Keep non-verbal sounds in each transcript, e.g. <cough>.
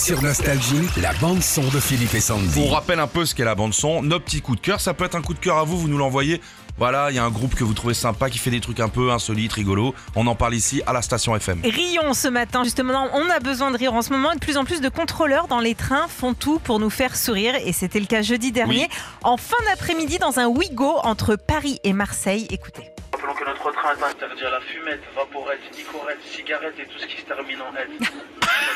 Sur Nostalgie, la bande-son de Philippe et Sandy. On rappelle un peu ce qu'est la bande son, nos petits coups de cœur. Ça peut être un coup de cœur à vous, vous nous l'envoyez. Voilà, il y a un groupe que vous trouvez sympa qui fait des trucs un peu insolites, rigolos. On en parle ici à la station FM. Rions ce matin, justement, on a besoin de rire en ce moment. et De plus en plus de contrôleurs dans les trains font tout pour nous faire sourire. Et c'était le cas jeudi dernier, en fin d'après-midi, dans un Ouigo entre Paris et Marseille. Écoutez. Est interdit à la fumette, vaporette, nicorette, cigarette et tout ce qui se termine en aide.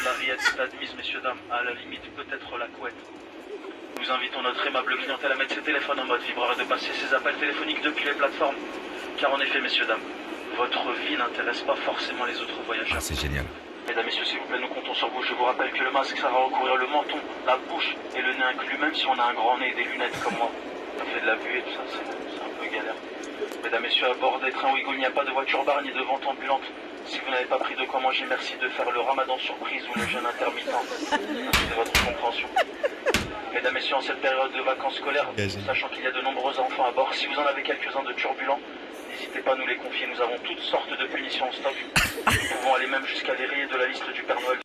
La rillette est admise, messieurs, dames, à la limite peut-être la couette. Nous invitons notre aimable clientèle à mettre ses téléphones en mode vibreur et de passer ses appels téléphoniques depuis les plateformes. Car en effet, messieurs, dames, votre vie n'intéresse pas forcément les autres voyageurs. Ah, c'est génial. Mesdames, messieurs, s'il vous plaît, nous comptons sur vous. Je vous rappelle que le masque, ça va recouvrir le menton, la bouche et le nez inclus, même si on a un grand nez et des lunettes comme moi. Ça fait de la buée, tout ça, c'est c'est un peu galère. Mesdames, messieurs, à bord des trains Ouigo, il n'y a pas de voiture bar ni de vente ambulante. Si vous n'avez pas pris de quoi manger, merci de faire le ramadan surprise ou le jeûne intermittent. Merci de votre compréhension. Mesdames, messieurs, en cette période de vacances scolaires, sachant qu'il y a de nombreux enfants à bord, si vous en avez quelques-uns de turbulents, n'hésitez pas à nous les confier. Nous avons toutes sortes de punitions en stock. Nous pouvons aller même jusqu'à les rayer de la liste du Père Noël.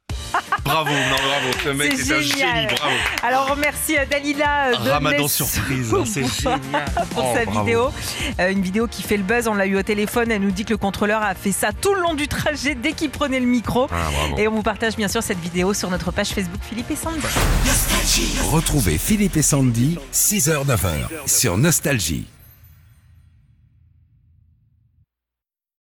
Bravo, non. Ce mec C'est est un génial. génie, bravo. Alors, on remercie euh, Dalila euh, de Ramadan surprise, c'est génial. <laughs> pour Oh, sa bravo. vidéo. Euh, une vidéo qui fait le buzz, on l'a eu au téléphone. Elle nous dit que le contrôleur a fait ça tout le long du trajet dès qu'il prenait le micro. Ah. Et on vous partage bien sûr cette vidéo sur notre page Facebook Philippe et Sandy. Retrouvez Philippe et Sandy, 6h-9h, sur Nostalgie.